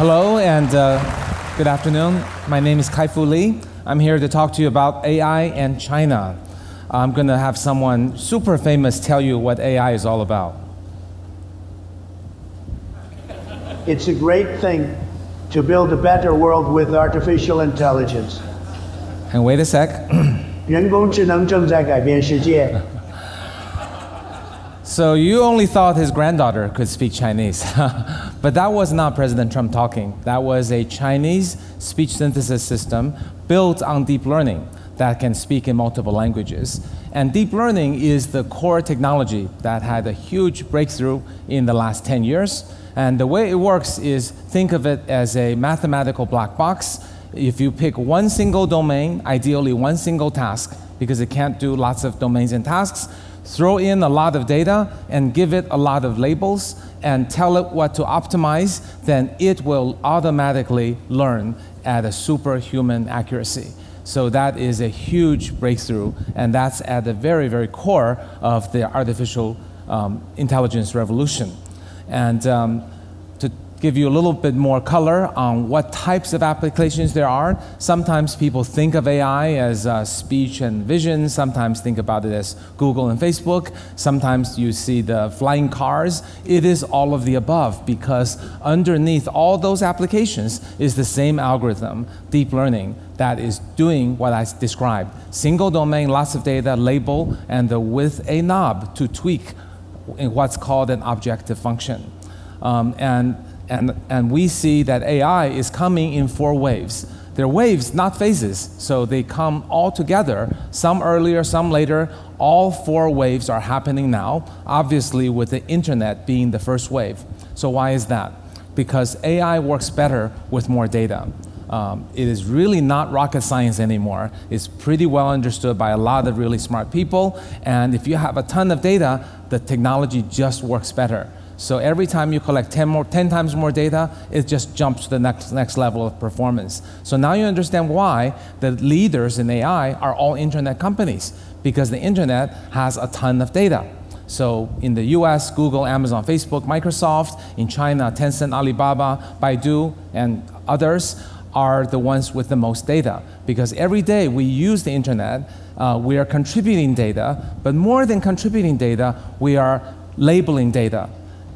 Hello and uh, good afternoon. My name is Kai-Fu Lee. I'm here to talk to you about AI and China. I'm going to have someone super famous tell you what AI is all about. It's a great thing to build a better world with artificial intelligence. And wait a sec. 人工智能正在改变世界。 So you only thought his granddaughter could speak Chinese. but that was not President Trump talking. That was a Chinese speech synthesis system built on deep learning that can speak in multiple languages. And deep learning is the core technology that had a huge breakthrough in the last 10 years. And the way it works is think of it as a mathematical black box. If you pick one single domain, ideally one single task, because it can't do lots of domains and tasks, throw in a lot of data and give it a lot of labels and tell it what to optimize, then it will automatically learn at a superhuman accuracy. So that is a huge breakthrough, and that's at the very, very core of the artificial um, intelligence revolution. And um, give you a little bit more color on what types of applications there are. Sometimes people think of AI as uh, speech and vision, sometimes think about it as Google and Facebook, sometimes you see the flying cars. It is all of the above because underneath all those applications is the same algorithm, deep learning, that is doing what I described. Single domain, lots of data, label, and with a knob to tweak in what's called an objective function. Um, and and, and we see that AI is coming in four waves. They're waves, not phases. So they come all together, some earlier, some later. All four waves are happening now, obviously, with the internet being the first wave. So, why is that? Because AI works better with more data. Um, it is really not rocket science anymore. It's pretty well understood by a lot of really smart people. And if you have a ton of data, the technology just works better. So every time you collect 10, more, 10 times more data, it just jumps to the next, next level of performance. So now you understand why the leaders in AI are all internet companies, because the internet has a ton of data. So in the US, Google, Amazon, Facebook, Microsoft, in China, Tencent, Alibaba, Baidu, and others are the ones with the most data. Because every day we use the internet, uh, we are contributing data, but more than contributing data, we are labeling data.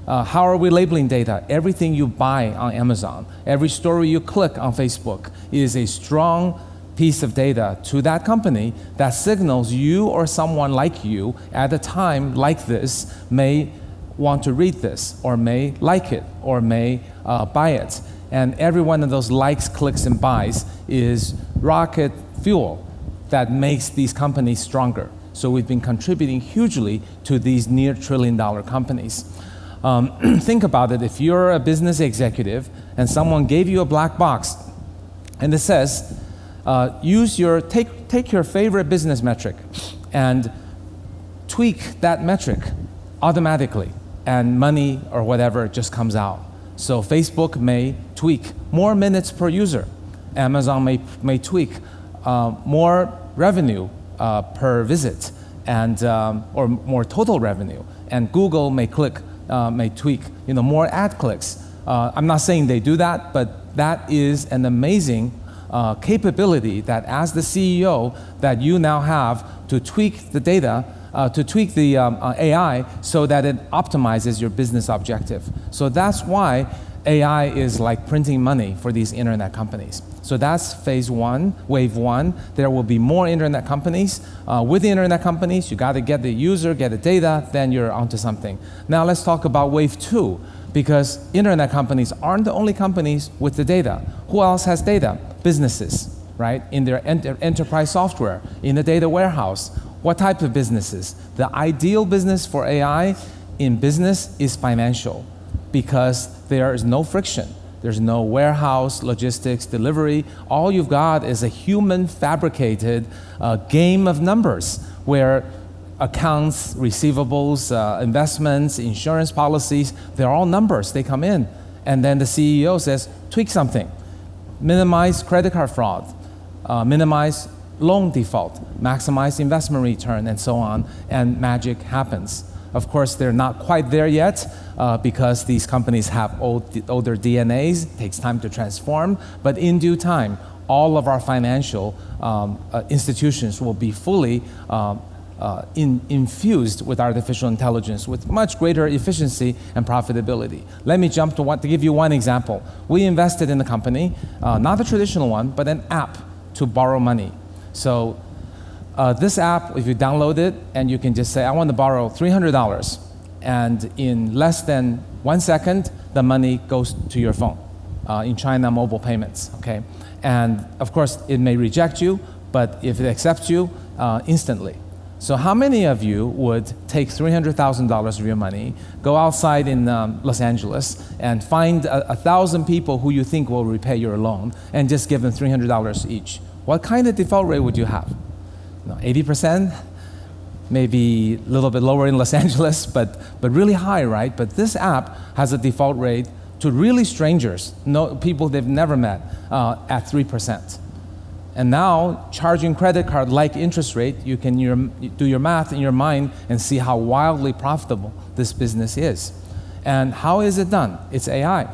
Uh, how are we labeling data? Everything you buy on Amazon, every story you click on Facebook is a strong piece of data to that company that signals you or someone like you at a time like this may want to read this or may like it or may uh, buy it. And every one of those likes, clicks, and buys is rocket fuel that makes these companies stronger. So we've been contributing hugely to these near trillion dollar companies. Um, think about it if you're a business executive and someone gave you a black box and it says, uh, use your, take, take your favorite business metric and tweak that metric automatically, and money or whatever just comes out. So Facebook may tweak more minutes per user, Amazon may, may tweak uh, more revenue uh, per visit, and, um, or more total revenue, and Google may click uh, may tweak, you know, more ad clicks. Uh, I'm not saying they do that, but that is an amazing uh, capability that as the CEO that you now have to tweak the data, uh, to tweak the um, AI so that it optimizes your business objective. So that's why AI is like printing money for these internet companies. So that's phase one, wave one. There will be more internet companies. Uh, with the internet companies, you got to get the user, get the data, then you're onto something. Now let's talk about wave two, because internet companies aren't the only companies with the data. Who else has data? Businesses, right? In their enter- enterprise software, in the data warehouse. What type of businesses? The ideal business for AI in business is financial, because there is no friction. There's no warehouse, logistics, delivery. All you've got is a human fabricated uh, game of numbers where accounts, receivables, uh, investments, insurance policies, they're all numbers. They come in. And then the CEO says, tweak something, minimize credit card fraud, uh, minimize loan default, maximize investment return, and so on, and magic happens. Of course, they're not quite there yet uh, because these companies have old, older DNAs, takes time to transform, but in due time, all of our financial um, uh, institutions will be fully um, uh, in, infused with artificial intelligence with much greater efficiency and profitability. Let me jump to, one, to give you one example. We invested in a company, uh, not a traditional one, but an app to borrow money. So uh, this app, if you download it and you can just say, I want to borrow $300, and in less than one second, the money goes to your phone. Uh, in China, mobile payments, okay? And of course, it may reject you, but if it accepts you, uh, instantly. So, how many of you would take $300,000 of your money, go outside in um, Los Angeles, and find a, a, thousand people who you think will repay your loan and just give them $300 each? What kind of default rate would you have? You know, 80%? Maybe a little bit lower in Los Angeles, but, but really high, right? But this app has a default rate to really strangers, no, people they've never met, uh, at 3%. And now, charging credit card like interest rate, you can your, do your math in your mind and see how wildly profitable this business is. And how is it done? It's AI.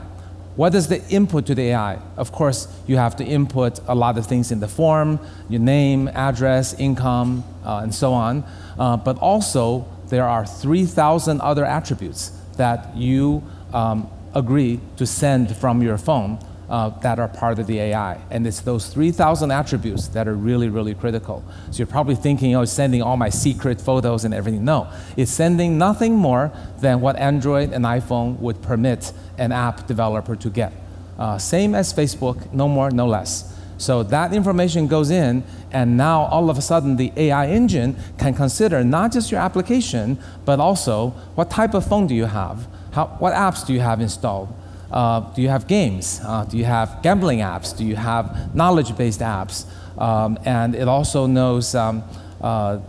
What is the input to the AI? Of course, you have to input a lot of things in the form your name, address, income, uh, and so on. Uh, but also, there are 3,000 other attributes that you um, agree to send from your phone uh, that are part of the AI. And it's those 3,000 attributes that are really, really critical. So you're probably thinking, oh, it's sending all my secret photos and everything. No, it's sending nothing more than what Android and iPhone would permit an app developer to get. Uh, same as Facebook, no more, no less. So that information goes in, and now all of a sudden the AI engine can consider not just your application, but also what type of phone do you have? How, what apps do you have installed? Uh, do you have games? Uh, do you have gambling apps? Do you have knowledge based apps? Um, and it also knows um, uh,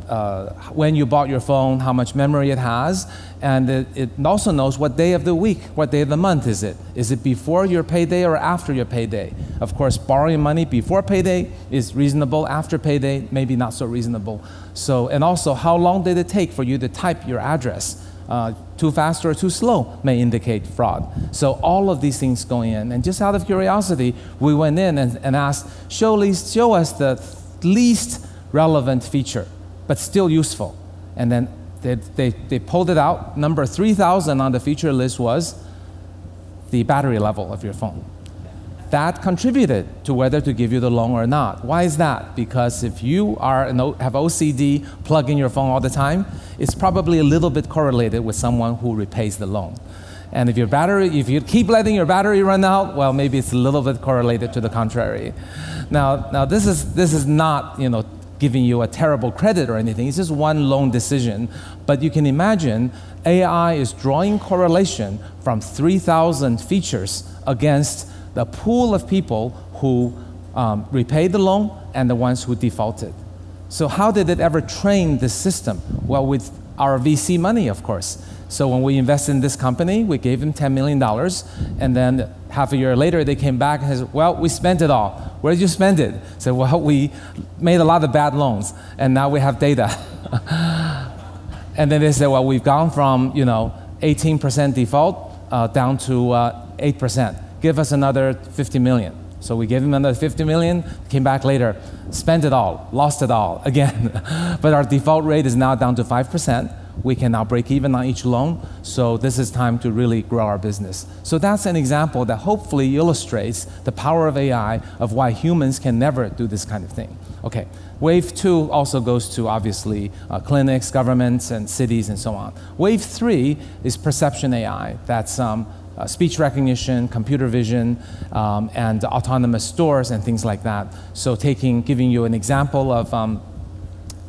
uh, when you bought your phone, how much memory it has, and it, it, also knows what day of the week, what day of the month is it. Is it before your payday or after your payday? Of course, borrowing money before payday is reasonable, after payday, maybe not so reasonable. So, and also, how long did it take for you to type your address? uh, too fast or too slow may indicate fraud. So all of these things going in. And just out of curiosity, we went in and, and asked, show, least, show us the least relevant feature, but still useful. And then they, they, they pulled it out. Number 3,000 on the feature list was the battery level of your phone that contributed to whether to give you the loan or not. Why is that? Because if you are have OCD, plug in your phone all the time, it's probably a little bit correlated with someone who repays the loan. And if your battery, if you keep letting your battery run out, well, maybe it's a little bit correlated to the contrary. Now, now this is this is not you know giving you a terrible credit or anything. It's just one loan decision. But you can imagine AI is drawing correlation from 3,000 features against the pool of people who um, repaid the loan and the ones who defaulted. So, how did it ever train this system? Well, with our VC money, of course. So, when we invested in this company, we gave them $10 million, and then half a year later, they came back and said, Well, we spent it all. Where did you spend it? I said, Well, we made a lot of bad loans, and now we have data. and then they said, Well, we've gone from, you know, 18% default uh, down to uh, 8% give us another 50 million. So we gave him another 50 million, came back later, spent it all, lost it all again. but our default rate is now down to 5%. We can now break even on each loan. So this is time to really grow our business. So that's an example that hopefully illustrates the power of AI of why humans can never do this kind of thing. Okay, wave two also goes to obviously uh, clinics, governments, and cities, and so on. Wave three is perception AI. That's um, uh, speech recognition, computer vision, um, and autonomous stores and things like that. So, taking, giving you an example of, um,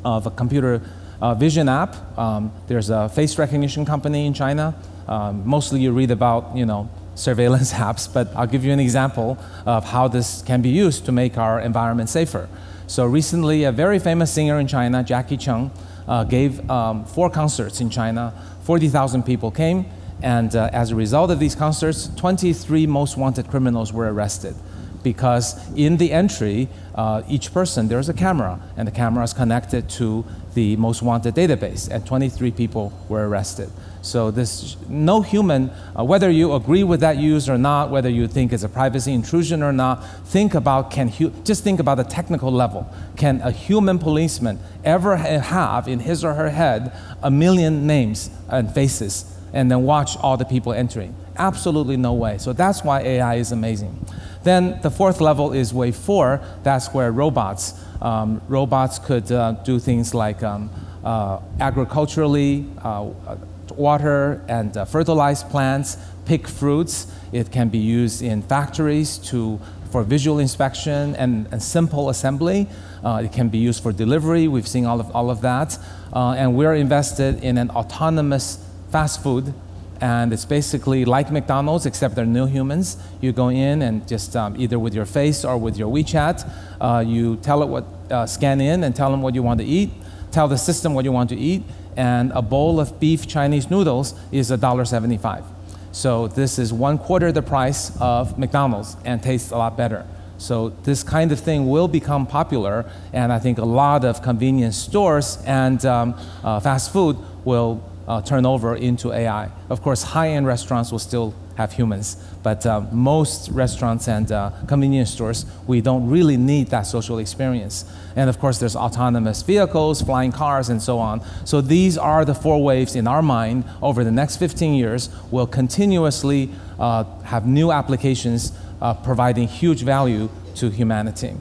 of a computer uh, vision app. Um, there's a face recognition company in China. Um, mostly, you read about, you know, surveillance apps, but I'll give you an example of how this can be used to make our environment safer. So, recently, a very famous singer in China, Jacky Cheung, uh, gave um, four concerts in China. 40,000 people came and uh, as a result of these concerts, 23 most wanted criminals were arrested because in the entry, uh, each person, there's a camera, and the camera is connected to the most wanted database, and 23 people were arrested. So this, no human, uh, whether you agree with that use or not, whether you think it's a privacy intrusion or not, think about can hu- just think about the technical level. Can a human policeman ever ha- have in his or her head a million names and faces and then watch all the people entering? Absolutely no way. So that's why AI is amazing. Then the fourth level is wave four. That's where robots, um, robots could uh, do things like um, uh, agriculturally, uh, water and uh, fertilize plants, pick fruits. It can be used in factories to, for visual inspection and, and simple assembly. Uh, it can be used for delivery. We've seen all of, all of that. Uh, and we're invested in an autonomous fast food. And it's basically like McDonald's, except they're new humans. You go in and just um, either with your face or with your WeChat, uh, you tell it what, uh, scan in and tell them what you want to eat, tell the system what you want to eat, and a bowl of beef Chinese noodles is $1.75. So this is one quarter the price of McDonald's and tastes a lot better. So this kind of thing will become popular, and I think a lot of convenience stores and um, uh, fast food will uh, turn over into AI. Of course, high-end restaurants will still have humans, but uh, most restaurants and uh, convenience stores, we don't really need that social experience. And of course, there's autonomous vehicles, flying cars, and so on. So these are the four waves in our mind over the next 15 years We'll continuously uh, have new applications uh, providing huge value to humanity.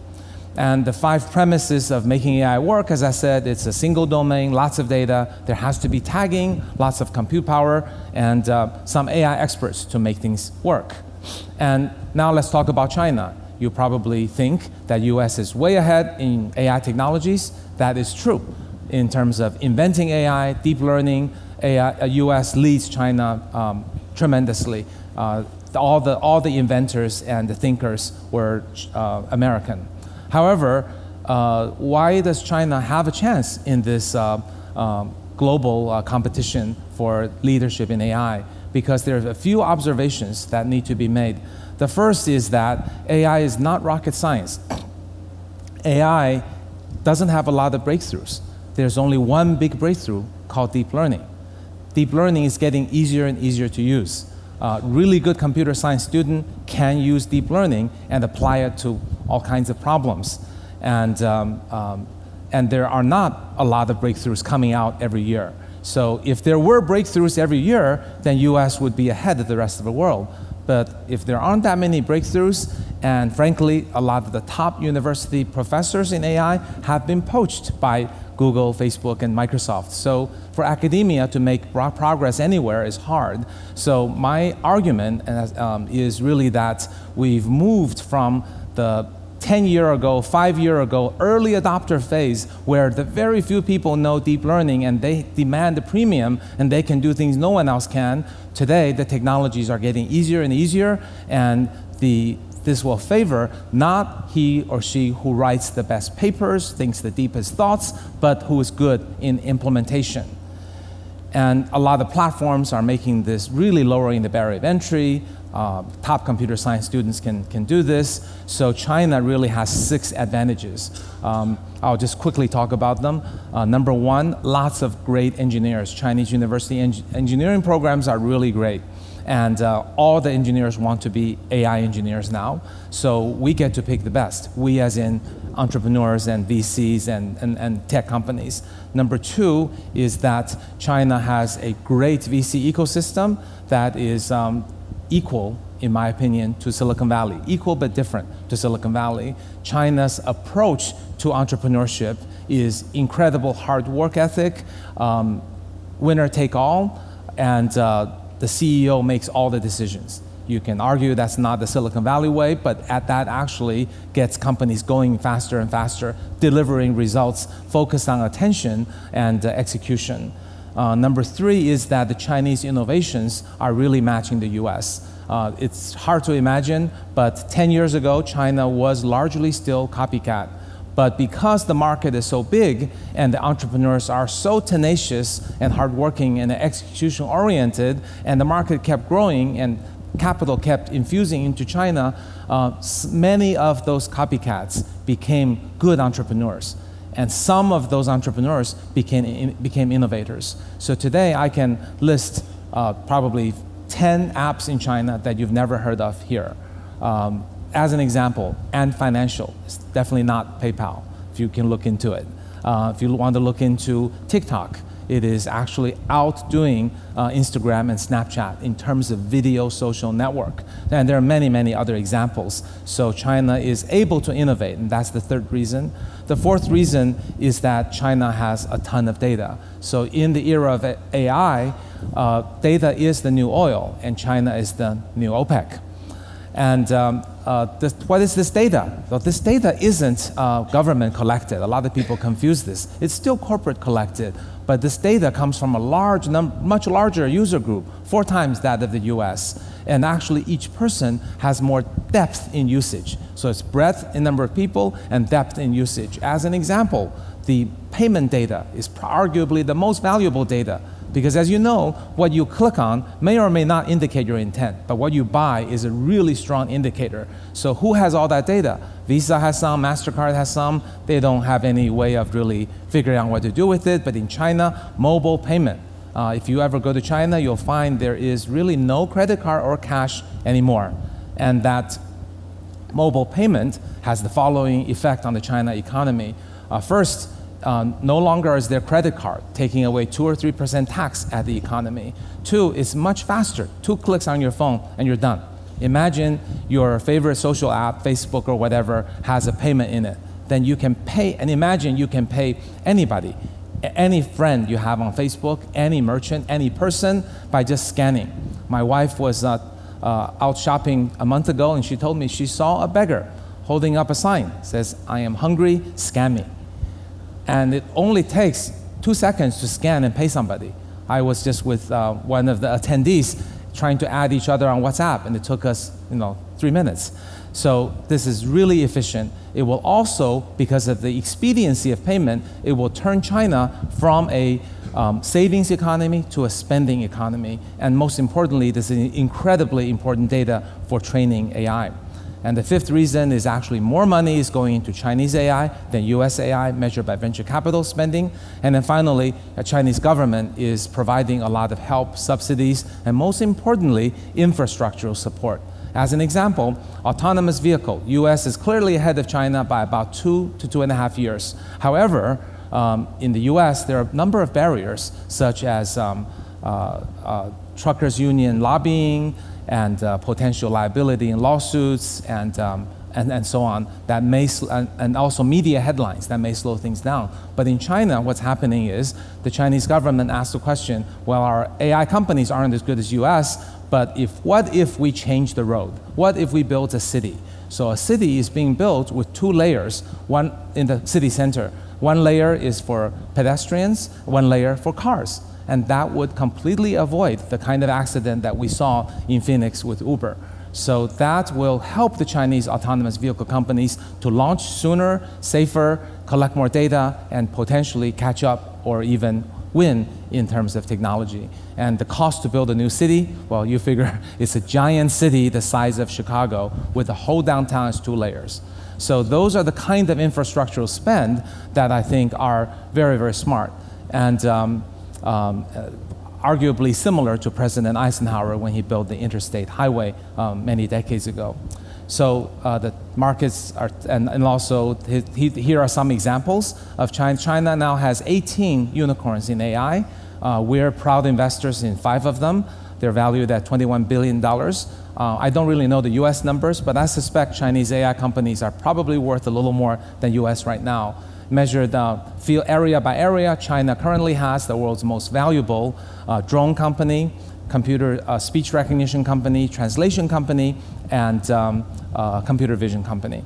And the five premises of making AI work, as I said, it's a single domain, lots of data. There has to be tagging, lots of compute power, and uh, some AI experts to make things work. And now let's talk about China. You probably think that US is way ahead in AI technologies. That is true. In terms of inventing AI, deep learning, AI, US uh, leads China um, tremendously. Uh, all, the, all the inventors and the thinkers were uh, American. However, uh, why does China have a chance in this uh, um, global uh, competition for leadership in AI? Because there are a few observations that need to be made. The first is that AI is not rocket science. AI doesn't have a lot of breakthroughs. There's only one big breakthrough called deep learning. Deep learning is getting easier and easier to use. A really good computer science student can use deep learning and apply it to all kinds of problems. And, um, um, and there are not a lot of breakthroughs coming out every year. So if there were breakthroughs every year, then US would be ahead of the rest of the world. But if there aren't that many breakthroughs, and frankly, a lot of the top university professors in AI have been poached by Google, Facebook, and Microsoft. So for academia to make progress anywhere is hard. So my argument um, is really that we've moved from the 10 year ago, five year ago, early adopter phase where the very few people know deep learning and they demand a premium and they can do things no one else can. Today, the technologies are getting easier and easier, and the, this will favor not he or she who writes the best papers, thinks the deepest thoughts, but who is good in implementation. And a lot of platforms are making this really lowering the barrier of entry. Uh, top computer science students can, can do this. So China really has six advantages. Um, I'll just quickly talk about them. Uh, number one, lots of great engineers. Chinese university en engineering programs are really great. And uh, all the engineers want to be AI engineers now. So we get to pick the best. We, as in entrepreneurs and VCs and, and, and tech companies. Number two is that China has a great VC ecosystem that is um, equal, in my opinion, to Silicon Valley, equal but different to Silicon Valley. China's approach to entrepreneurship is incredible hard work ethic, um, winner take all, and uh, the CEO makes all the decisions. You can argue that's not the Silicon Valley way, but at that actually gets companies going faster and faster, delivering results focused on attention and uh, execution. Uh, number three is that the Chinese innovations are really matching the US. Uh, it's hard to imagine, but 10 years ago, China was largely still copycat. But because the market is so big and the entrepreneurs are so tenacious and hardworking and execution oriented, and the market kept growing and capital kept infusing into China, uh, many of those copycats became good entrepreneurs. And some of those entrepreneurs became, became innovators. So today I can list uh, probably 10 apps in China that you've never heard of here. Um, as an example, Ant Financial. It's definitely not PayPal, if you can look into it. Uh, if you want to look into TikTok, it is actually outdoing uh, Instagram and Snapchat in terms of video social network. And there are many, many other examples. So China is able to innovate, and that's the third reason. The fourth reason is that China has a ton of data. So in the era of AI, uh, data is the new oil, and China is the new OPEC. And um, uh, this, what is this data? Well, this data isn't uh, government collected. A lot of people confuse this. It's still corporate collected, but this data comes from a large, num- much larger user group, four times that of the US. And actually, each person has more depth in usage. So it's breadth in number of people and depth in usage. As an example, the payment data is arguably the most valuable data because as you know, what you click on may or may not indicate your intent, but what you buy is a really strong indicator. So who has all that data? Visa has some, MasterCard has some. They don't have any way of really figuring out what to do with it. But in China, mobile payment. Uh, if you ever go to China, you'll find there is really no credit card or cash anymore. And that mobile payment has the following effect on the China economy. Uh, first, um, no longer is their credit card taking away 2 or 3% tax at the economy. Two, it's much faster. Two clicks on your phone and you're done. Imagine your favorite social app, Facebook or whatever, has a payment in it. Then you can pay, and imagine you can pay anybody, any friend you have on Facebook, any merchant, any person, by just scanning. My wife was uh, uh, out shopping a month ago and she told me she saw a beggar holding up a sign says, I am hungry, scan me and it only takes two seconds to scan and pay somebody. I was just with uh, one of the attendees trying to add each other on WhatsApp, and it took us, you know, three minutes. So this is really efficient. It will also, because of the expediency of payment, it will turn China from a um, savings economy to a spending economy. And most importantly, this is incredibly important data for training AI. And the fifth reason is actually more money is going into Chinese AI than US AI measured by venture capital spending. And then finally, the Chinese government is providing a lot of help, subsidies, and most importantly, infrastructural support. As an example, autonomous vehicle, US is clearly ahead of China by about two to two and a half years. However, um, in the US, there are a number of barriers, such as um, uh, uh, truckers' union lobbying, and uh, potential liability in lawsuits and, um, and, and so on that may sl- and, and also media headlines that may slow things down. But in china what's happening is the chinese government asked the question well our ai companies aren't as good as us but if what if we change the road? What if we build a city? So a city is being built with two layers. One in the city center one layer is for pedestrians one layer for cars and that would completely avoid the kind of accident that we saw in Phoenix with Uber. So that will help the Chinese autonomous vehicle companies to launch sooner, safer, collect more data, and potentially catch up or even win in terms of technology. And the cost to build a new city, well, you figure it's a giant city the size of Chicago with the whole downtown is two layers. So those are the kind of infrastructural spend that I think are very, very smart. And um, um, uh, arguably similar to President Eisenhower when he built the interstate highway um, many decades ago. So uh, the markets are, and, and also he, he, here are some examples of China. China now has 18 unicorns in AI. Uh, we're proud investors in five of them. They're valued at $21 billion. Uh, I don't really know the US numbers, but I suspect Chinese AI companies are probably worth a little more than US right now measured uh, field area by area, China currently has the world's most valuable uh, drone company, computer uh, speech recognition company, translation company, and um, uh, computer vision company.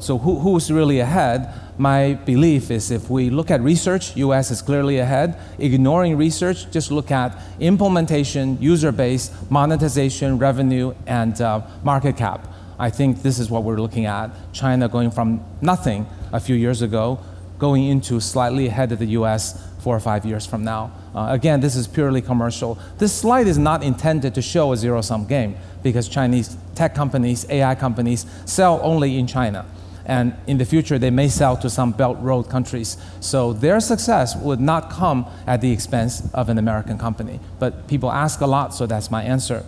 So who, who's really ahead? My belief is if we look at research, US is clearly ahead. Ignoring research, just look at implementation, user base, monetization, revenue, and uh, market cap. I think this is what we're looking at. China going from nothing a few years ago, going into slightly ahead of the US four or five years from now. Uh, again, this is purely commercial. This slide is not intended to show a zero sum game because Chinese tech companies, AI companies sell only in China. And in the future, they may sell to some Belt Road countries. So their success would not come at the expense of an American company. But people ask a lot, so that's my answer.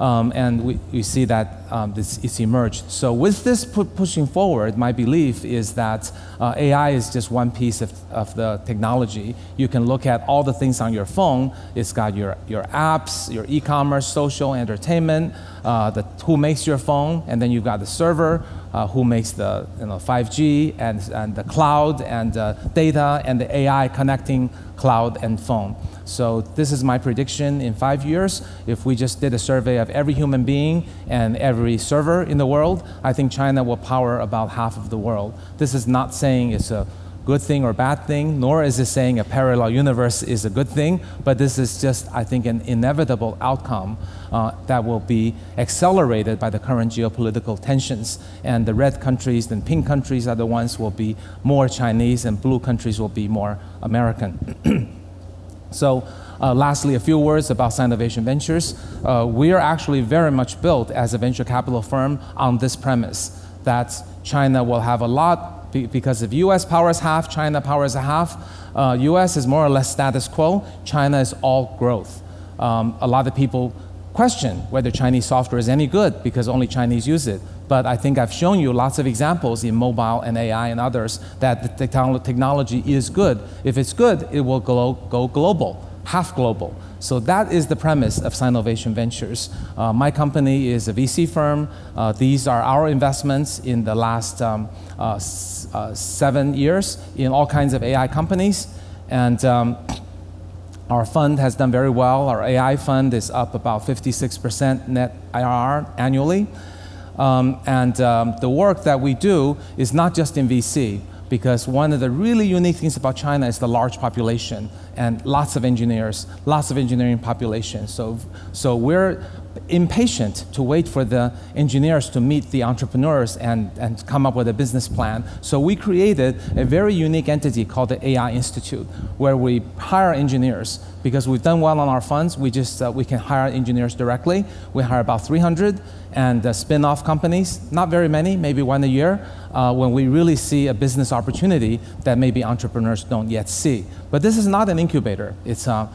Um, and we, we see that um, this is emerged. So with this pu- pushing forward, my belief is that uh, AI is just one piece of, of the technology. You can look at all the things on your phone. It's got your, your apps, your e-commerce, social, entertainment, uh, the, who makes your phone, and then you've got the server, uh, who makes the you know, 5G, and, and the cloud, and uh, data, and the AI connecting cloud and phone. So this is my prediction in five years. If we just did a survey of every human being and every server in the world, I think China will power about half of the world. This is not saying it's a good thing or bad thing, nor is it saying a parallel universe is a good thing, but this is just, I think, an inevitable outcome uh, that will be accelerated by the current geopolitical tensions. And the red countries and pink countries are the ones will be more Chinese, and blue countries will be more American. So, uh, lastly, a few words about Sinovation Ventures. Uh, we are actually very much built as a venture capital firm on this premise that China will have a lot because if U.S. powers half, China powers a half. Uh, U.S. is more or less status quo. China is all growth. Um, a lot of people question whether Chinese software is any good because only Chinese use it. But I think I've shown you lots of examples in mobile and AI and others that the technology is good. If it's good, it will go, go global, half global. So that is the premise of Sinovation Ventures. Uh, my company is a VC firm. Uh, these are our investments in the last um, uh, uh seven years in all kinds of AI companies. And um, our fund has done very well. Our AI fund is up about 56% net IRR annually. Um, and um, the work that we do is not just in VC, because one of the really unique things about China is the large population and lots of engineers, lots of engineering population. So, so we're impatient to wait for the engineers to meet the entrepreneurs and, and come up with a business plan. So we created a very unique entity called the AI Institute, where we hire engineers because we've done well on our funds. We just uh, we can hire engineers directly. We hire about 300 and uh, spin-off companies, not very many, maybe one a year, uh, when we really see a business opportunity that maybe entrepreneurs don't yet see. But this is not an incubator. It's uh,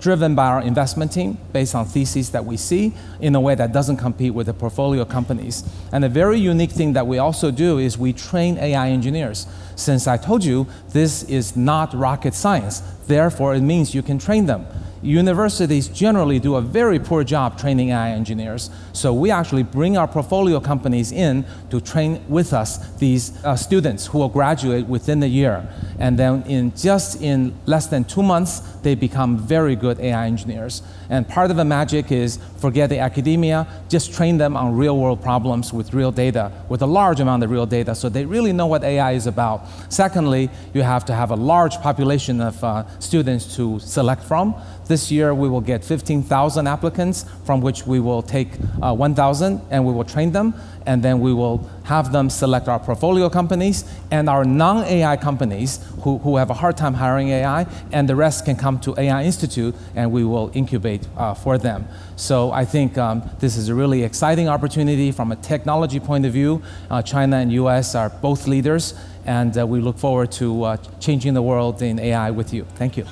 driven by our investment team based on theses that we see in a way that doesn't compete with the portfolio companies. And a very unique thing that we also do is we train AI engineers. Since I told you this is not rocket science, therefore it means you can train them universities generally do a very poor job training AI engineers. So we actually bring our portfolio companies in to train with us these uh, students who will graduate within the year. And then in just in less than two months, they become very good AI engineers. And part of the magic is forget the academia, just train them on real world problems with real data, with a large amount of real data, so they really know what AI is about. Secondly, you have to have a large population of uh, students to select from. This year, we will get 15,000 applicants, from which we will take uh, 1,000 and we will train them, and then we will have them select our portfolio companies and our non AI companies who, who have a hard time hiring AI, and the rest can come to AI Institute and we will incubate uh, for them. So I think um, this is a really exciting opportunity from a technology point of view. Uh, China and US are both leaders, and uh, we look forward to uh, changing the world in AI with you. Thank you.